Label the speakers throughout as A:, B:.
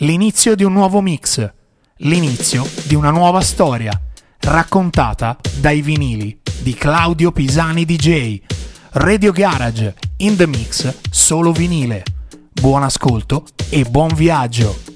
A: L'inizio di un nuovo mix, l'inizio di una nuova storia, raccontata dai vinili di Claudio Pisani DJ. Radio Garage, in the mix, solo vinile. Buon ascolto e buon viaggio!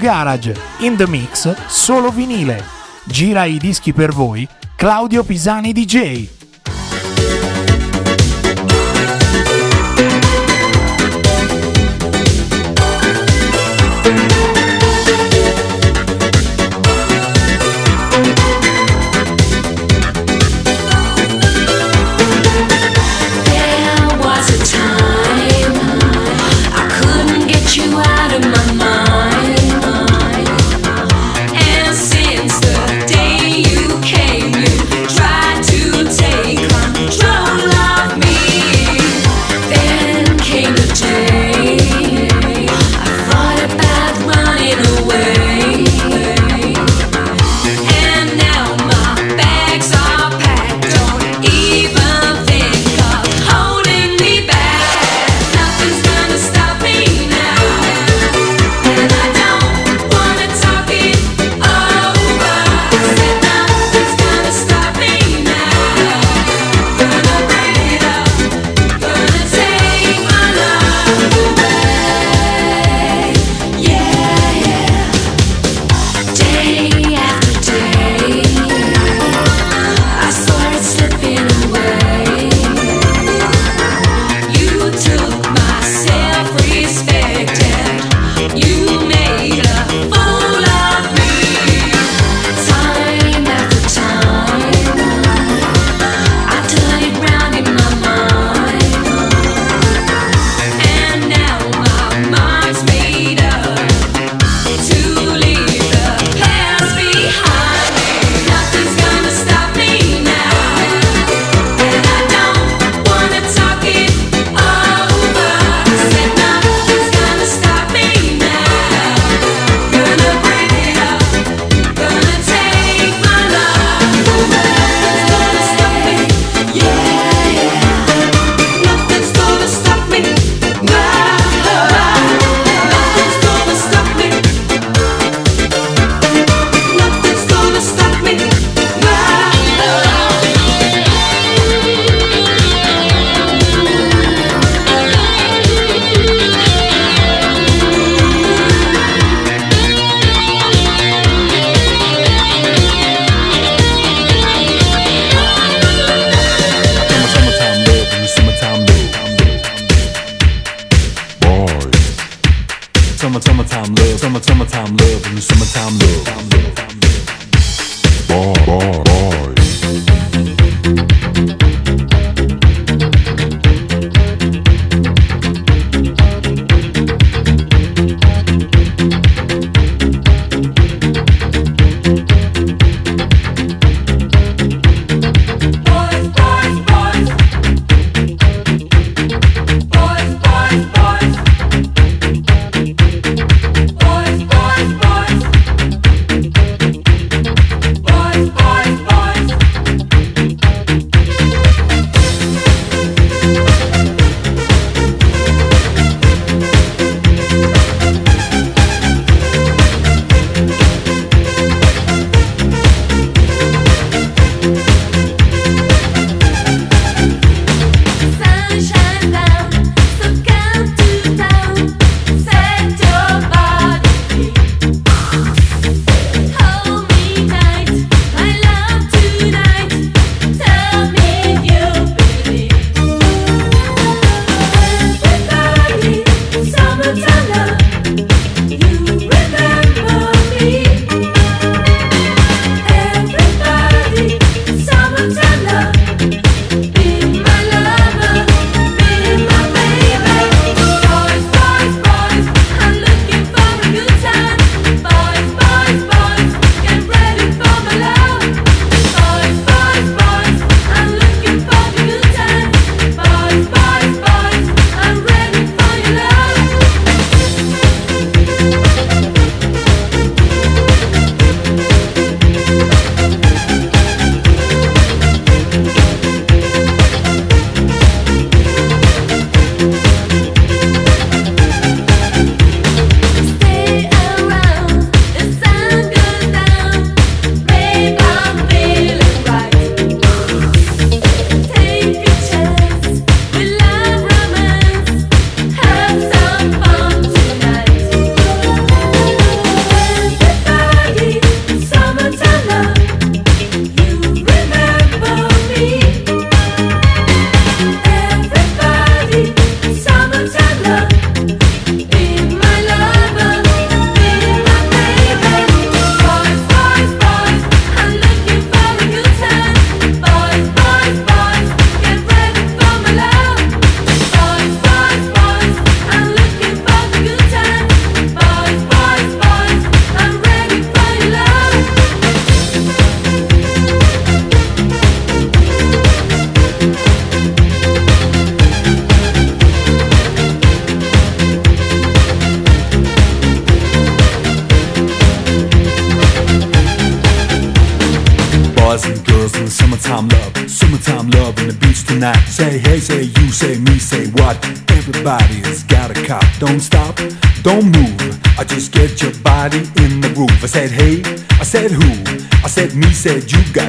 A: Garage, In The Mix, solo vinile. Gira i dischi per voi, Claudio Pisani DJ.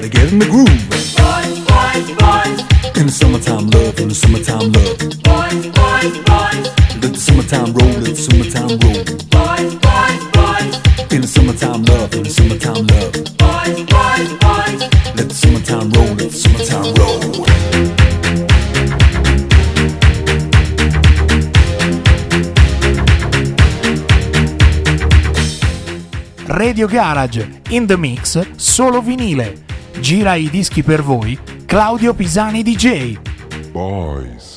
B: gotta get in the groove.
C: Boys, boys, boys.
B: In the summertime love, in the summertime love.
C: Boys, boys, boys.
B: Let the summertime roll, let the summertime roll.
C: Boys, boys, boys.
B: In the summertime love, in the summertime love.
C: Boys, boys, boys.
B: Let the summertime roll, let the summertime roll.
A: Radio Garage in the Mix solo vinile Gira i dischi per voi Claudio Pisani DJ.
D: Boys.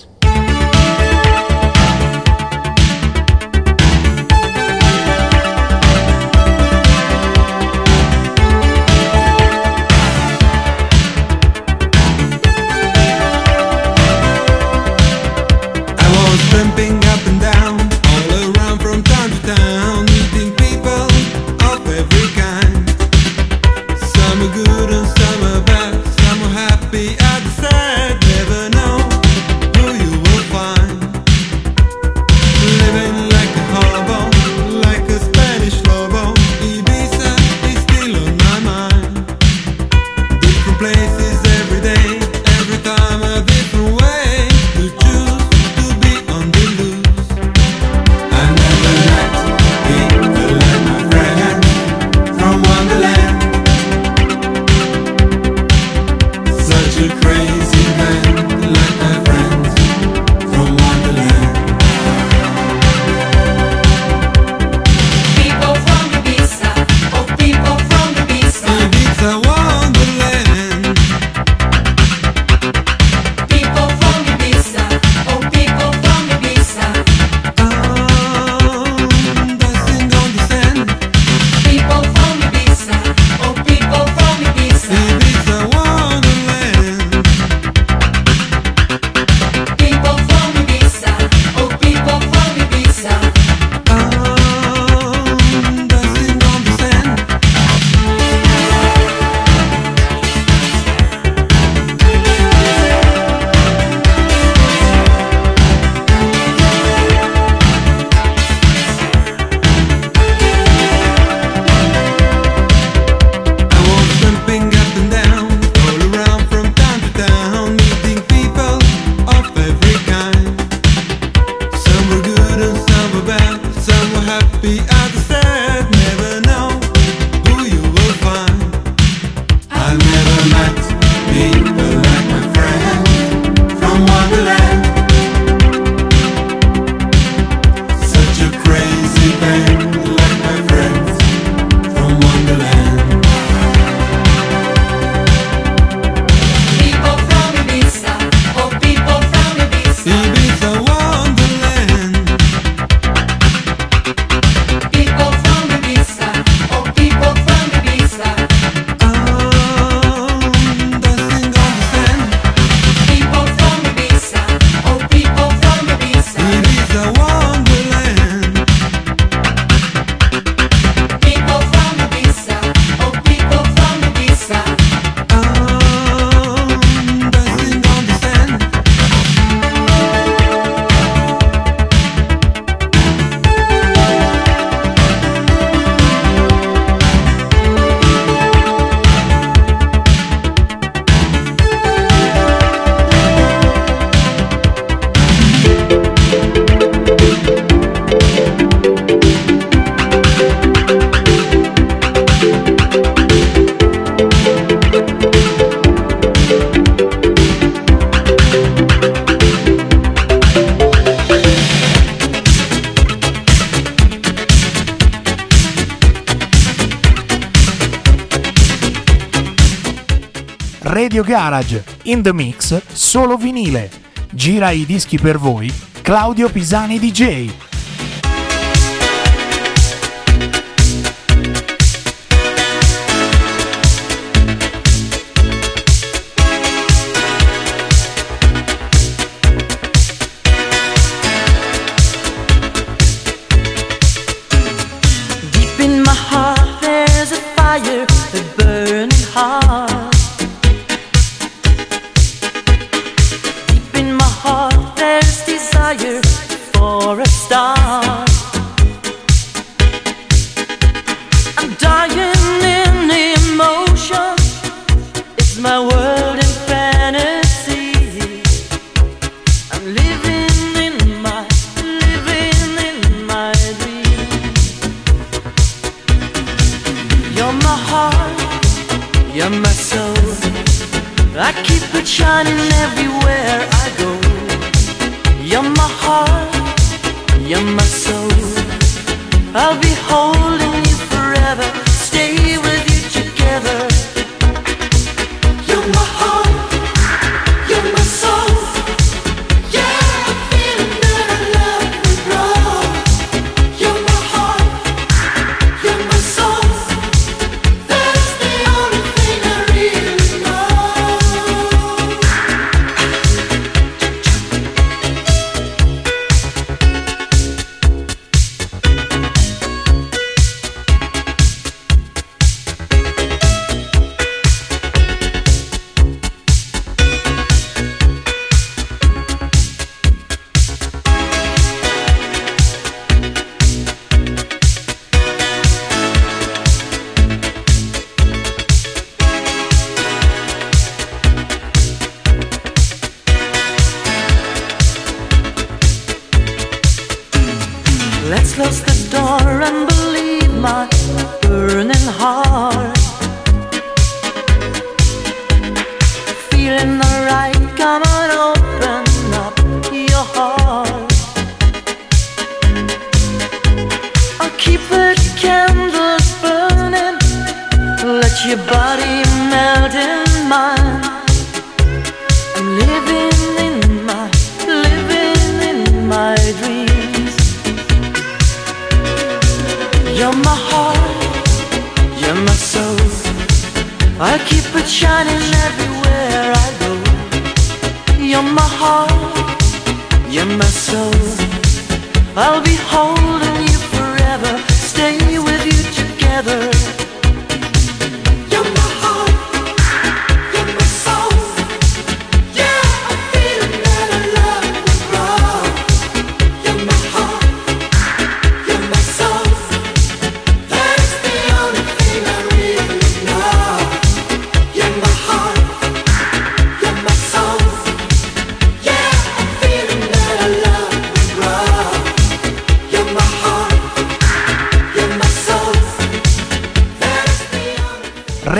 A: Garage, In The Mix, Solo Vinile. Gira i dischi per voi, Claudio Pisani DJ.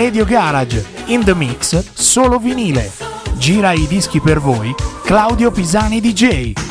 E: Radio Garage, In The Mix, solo vinile. Gira i dischi per voi, Claudio Pisani DJ.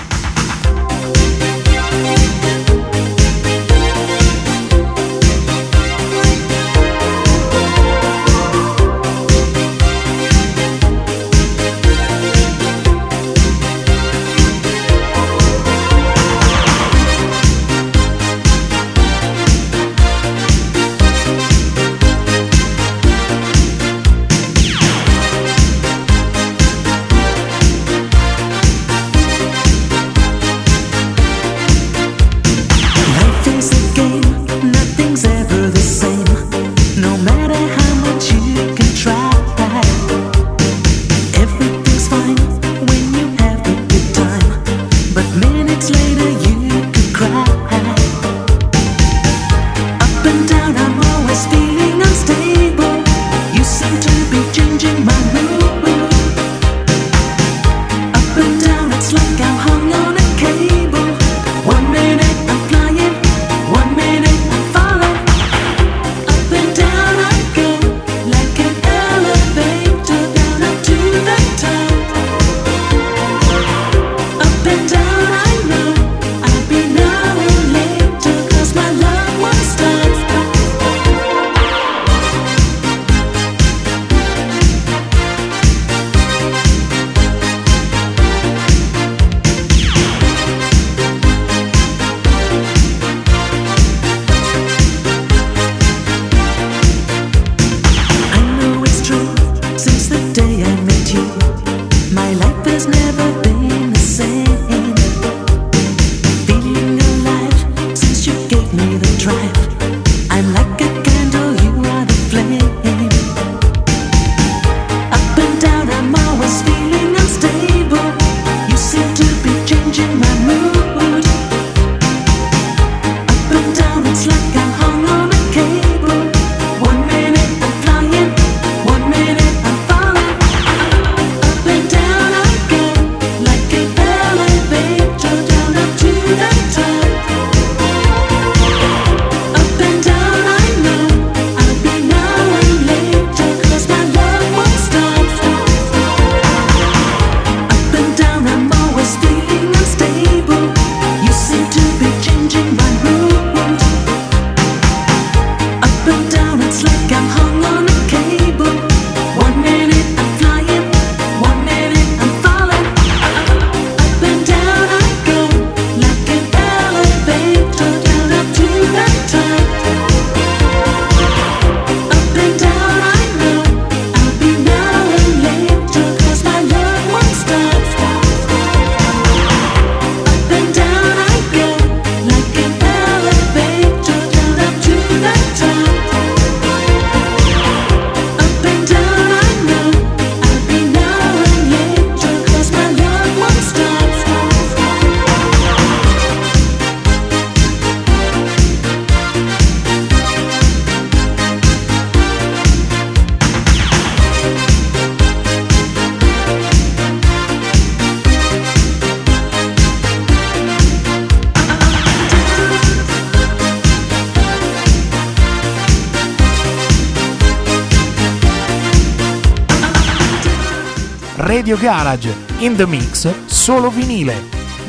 A: Radio Garage, in the mix, solo vinile.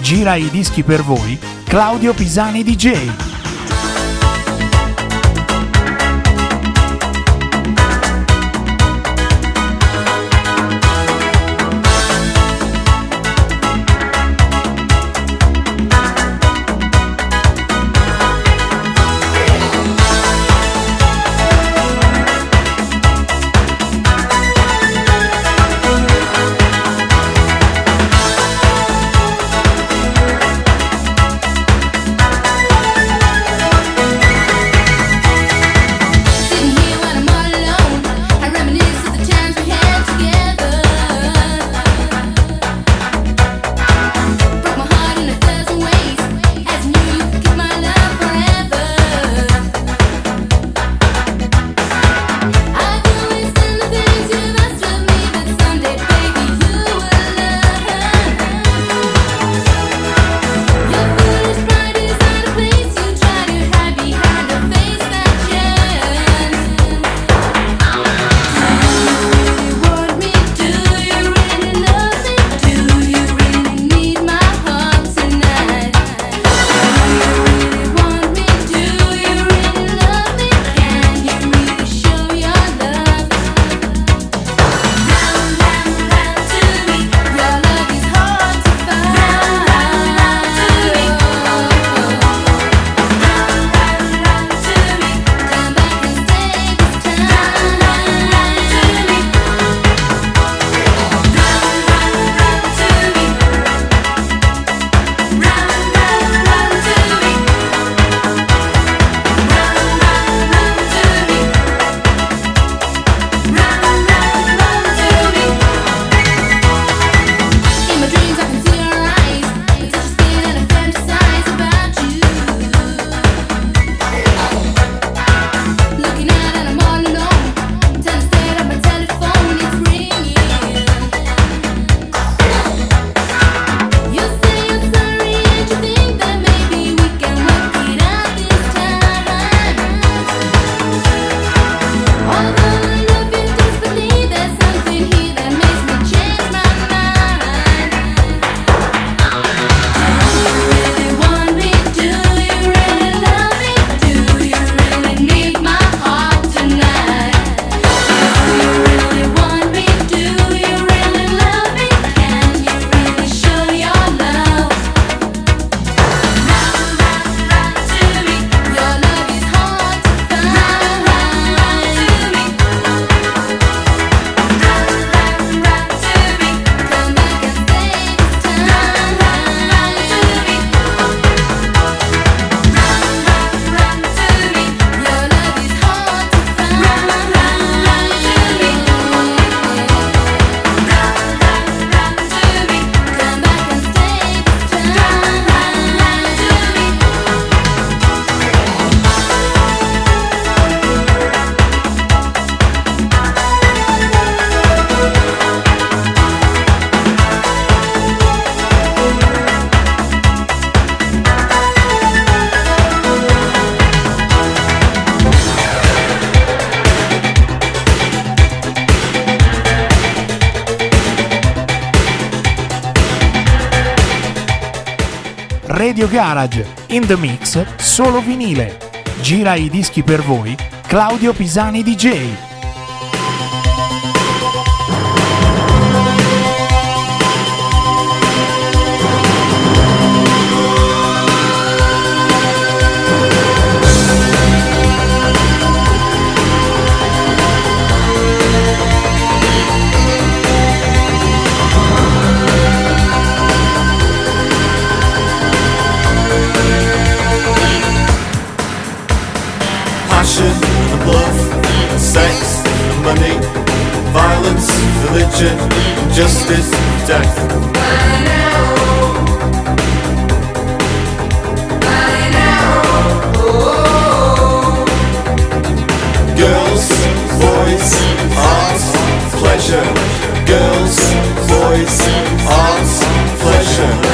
A: Gira i dischi per voi, Claudio Pisani DJ.
E: Radio Garage, in the mix, solo vinile. Gira i dischi per voi, Claudio Pisani DJ.
F: violence, religion, injustice, death. By now, by now, Oh. Girls, boys, art, pleasure. Girls, boys, art, pleasure.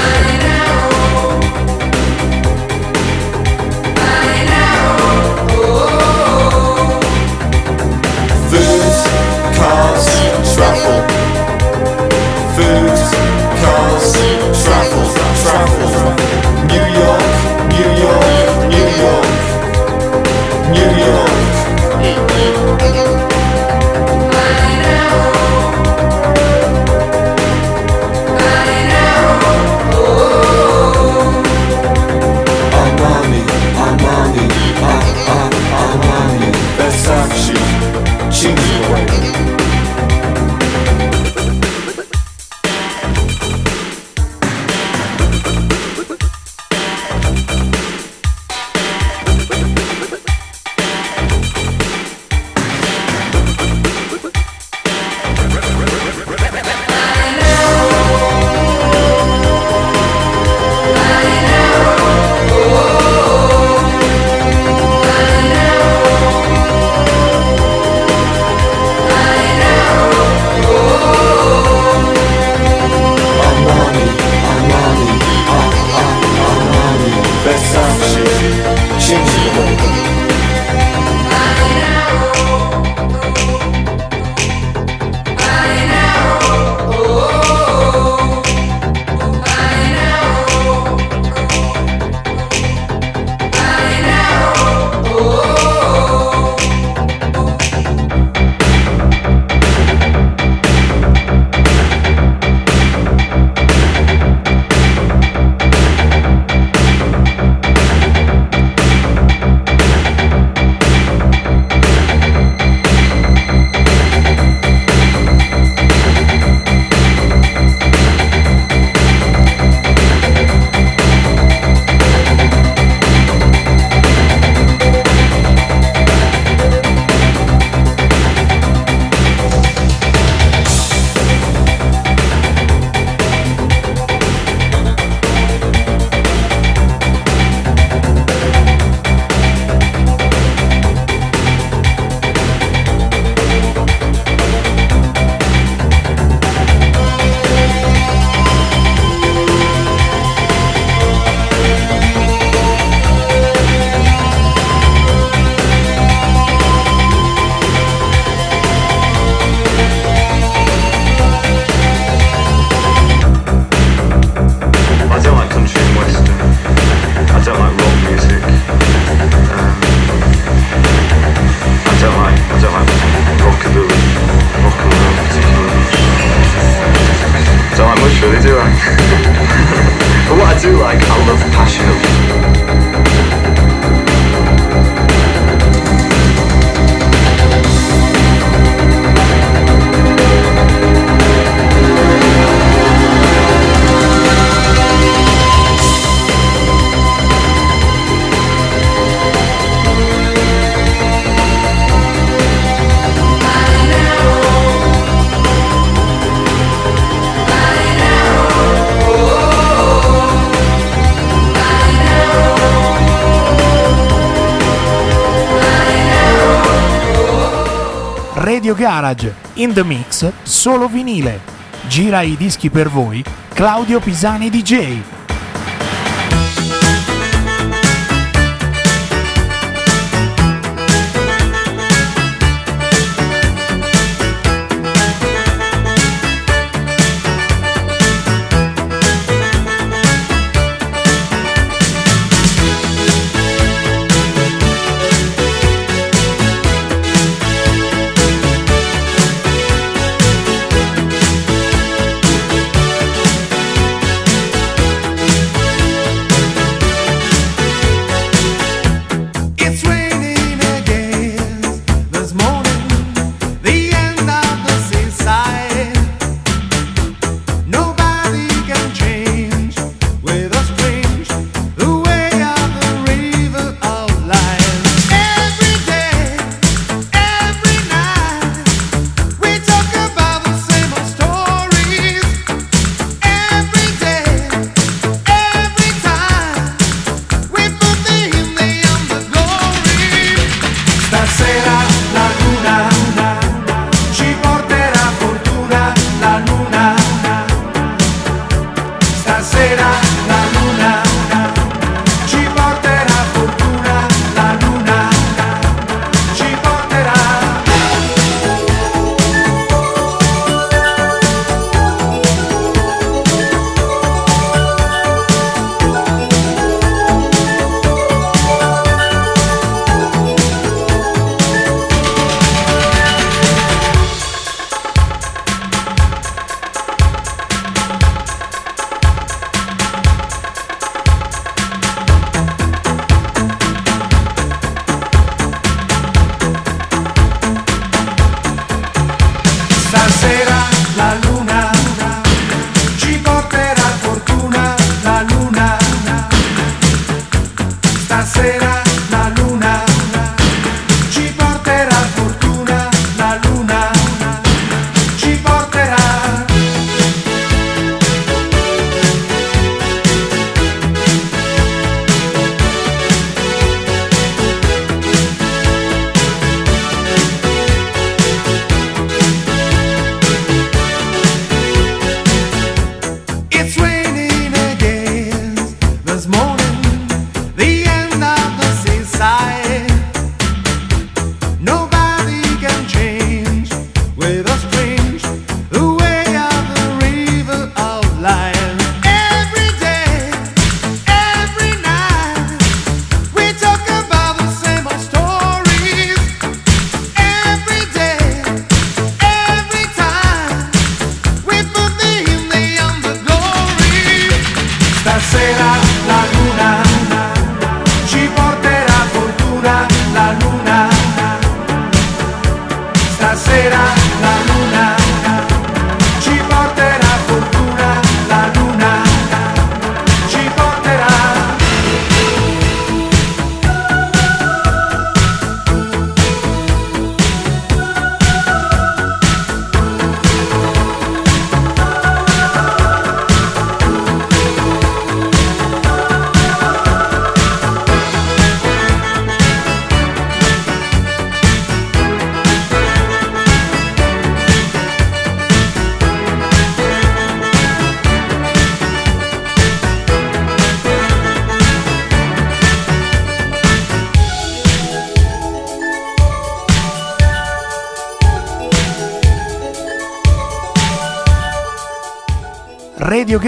G: garage. In the mix, solo vinile. Gira i dischi per voi, Claudio Pisani DJ.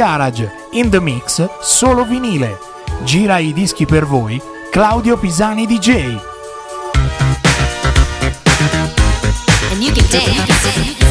G: Garage, In The Mix, solo vinile. Gira i dischi per voi, Claudio Pisani DJ.
A: And you can dance.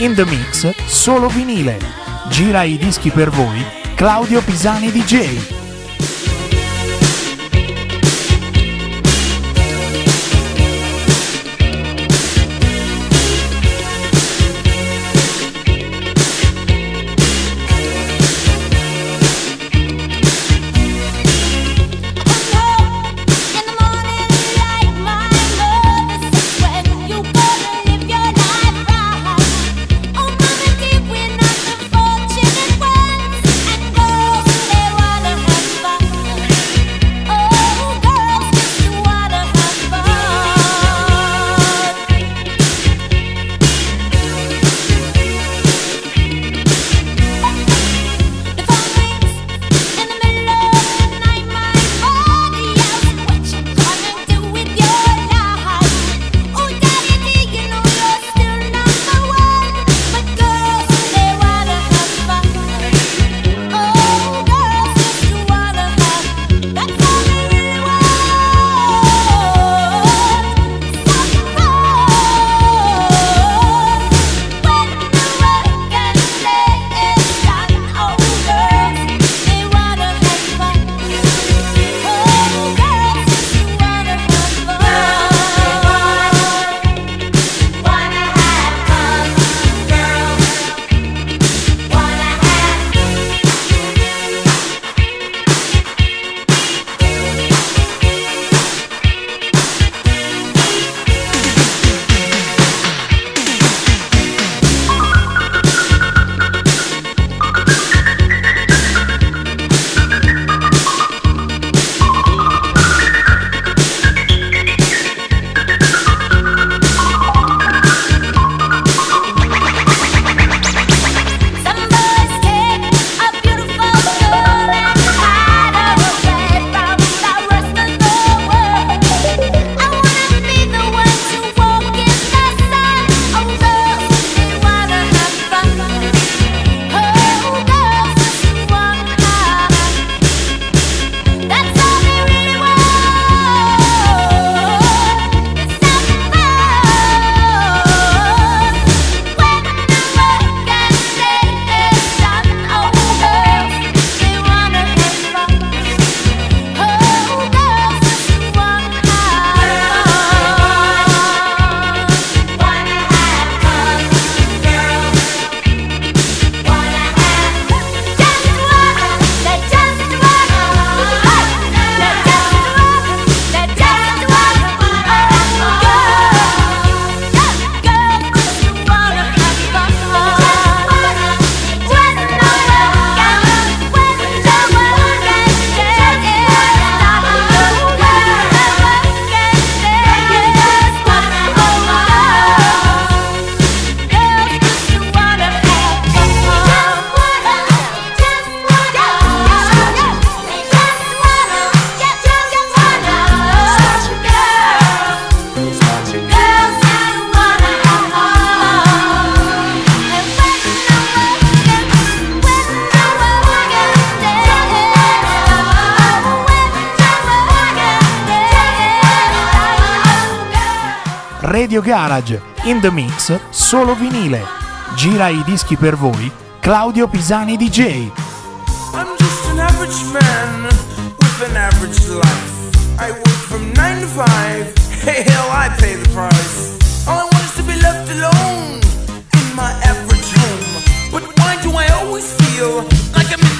E: In The
A: Mix, solo vinile. Gira i dischi per voi, Claudio Pisani DJ.
H: Garage, In The Mix, solo vinile. Gira i dischi per voi, Claudio Pisani DJ.
I: I'm just an average man with an average life. I work from 9 to 5, hey hell I pay the price. All I want is to be left alone in my average home. But why do I always feel like I'm in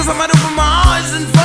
I: Cause I'm out of my eyes and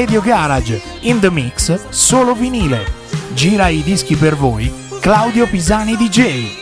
H: Radio Garage, in the mix, solo vinile. Gira i dischi per voi, Claudio Pisani DJ.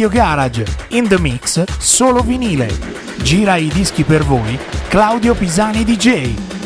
J: Radio Garage, in the mix, solo vinile. Gira i dischi per voi, Claudio Pisani DJ.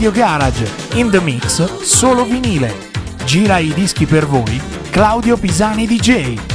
J: Radio Garage, in the mix, solo vinile. Gira i dischi per voi, Claudio Pisani DJ.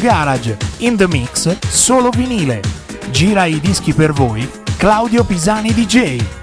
F: Garage, In The Mix, solo vinile. Gira i dischi per voi, Claudio Pisani DJ.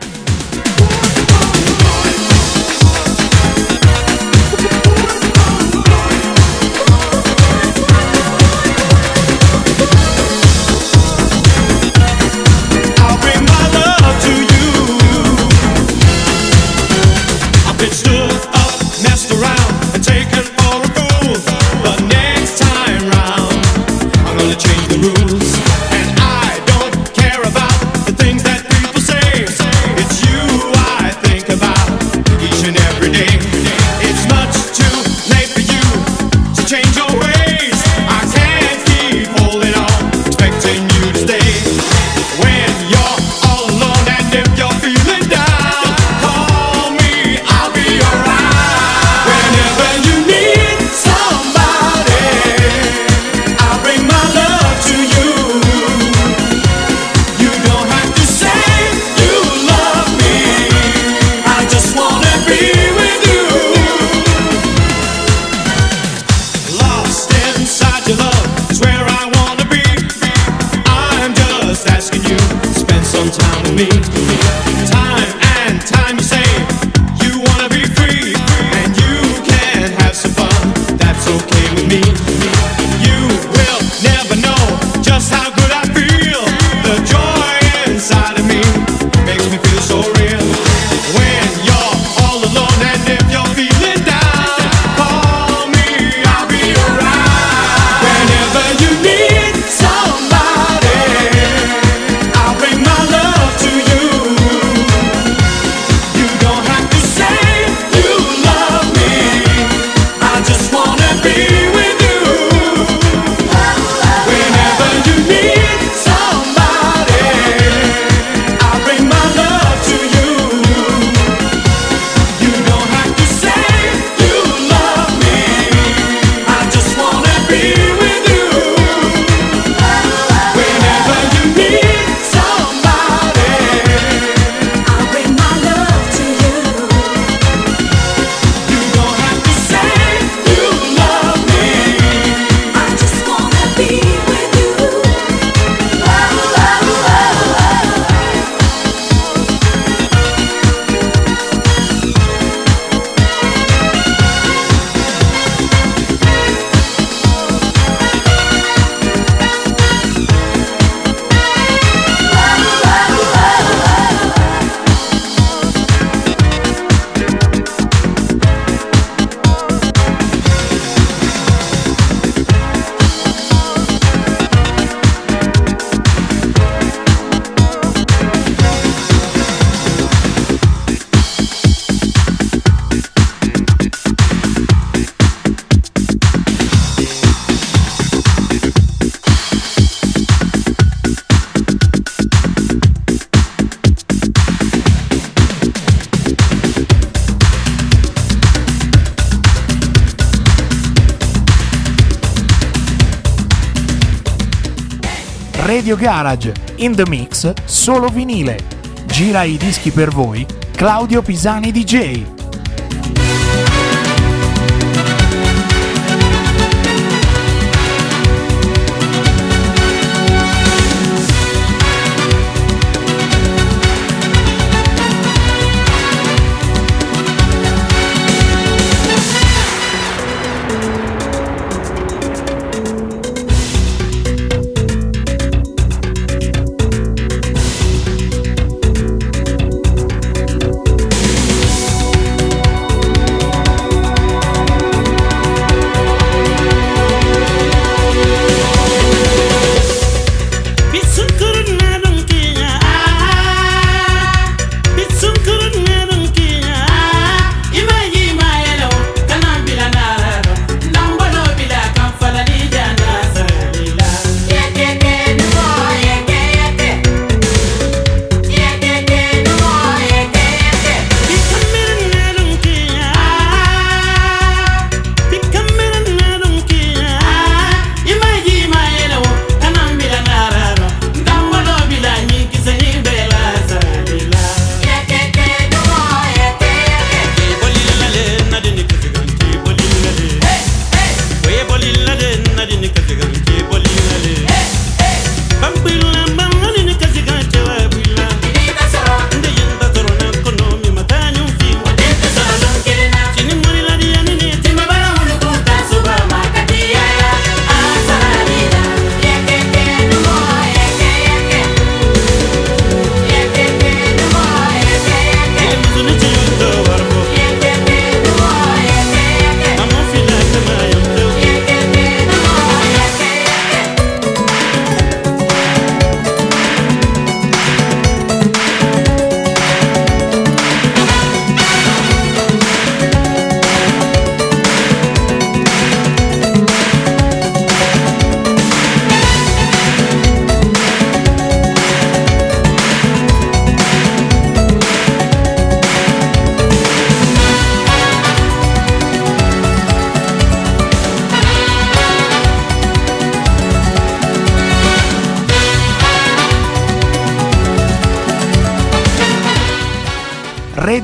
F: Radio Garage, In The Mix, solo vinile. Gira i dischi per voi, Claudio Pisani DJ.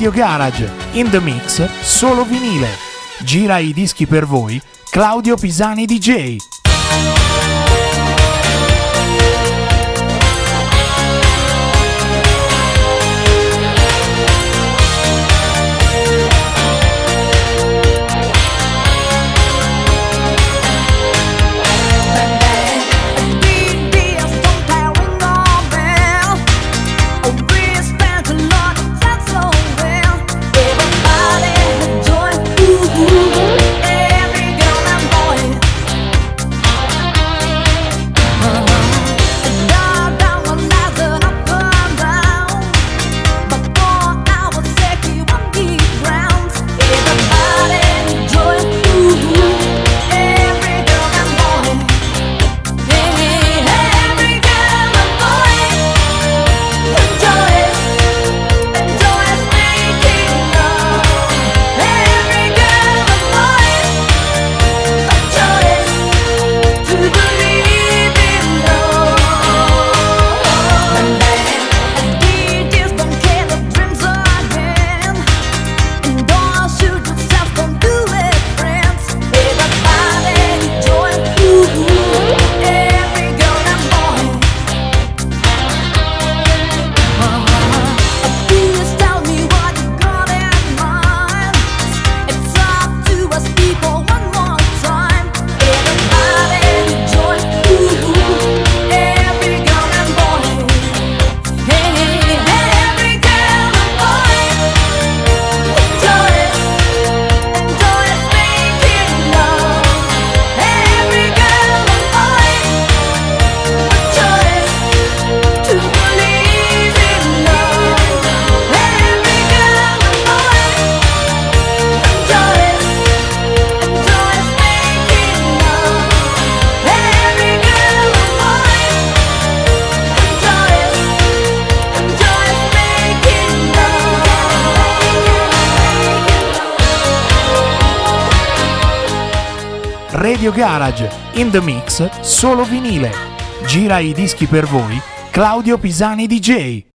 C: Radio Garage, in the mix, solo vinile. Gira i dischi per voi, Claudio Pisani DJ. Solo vinile. Gira i dischi per voi, Claudio Pisani DJ.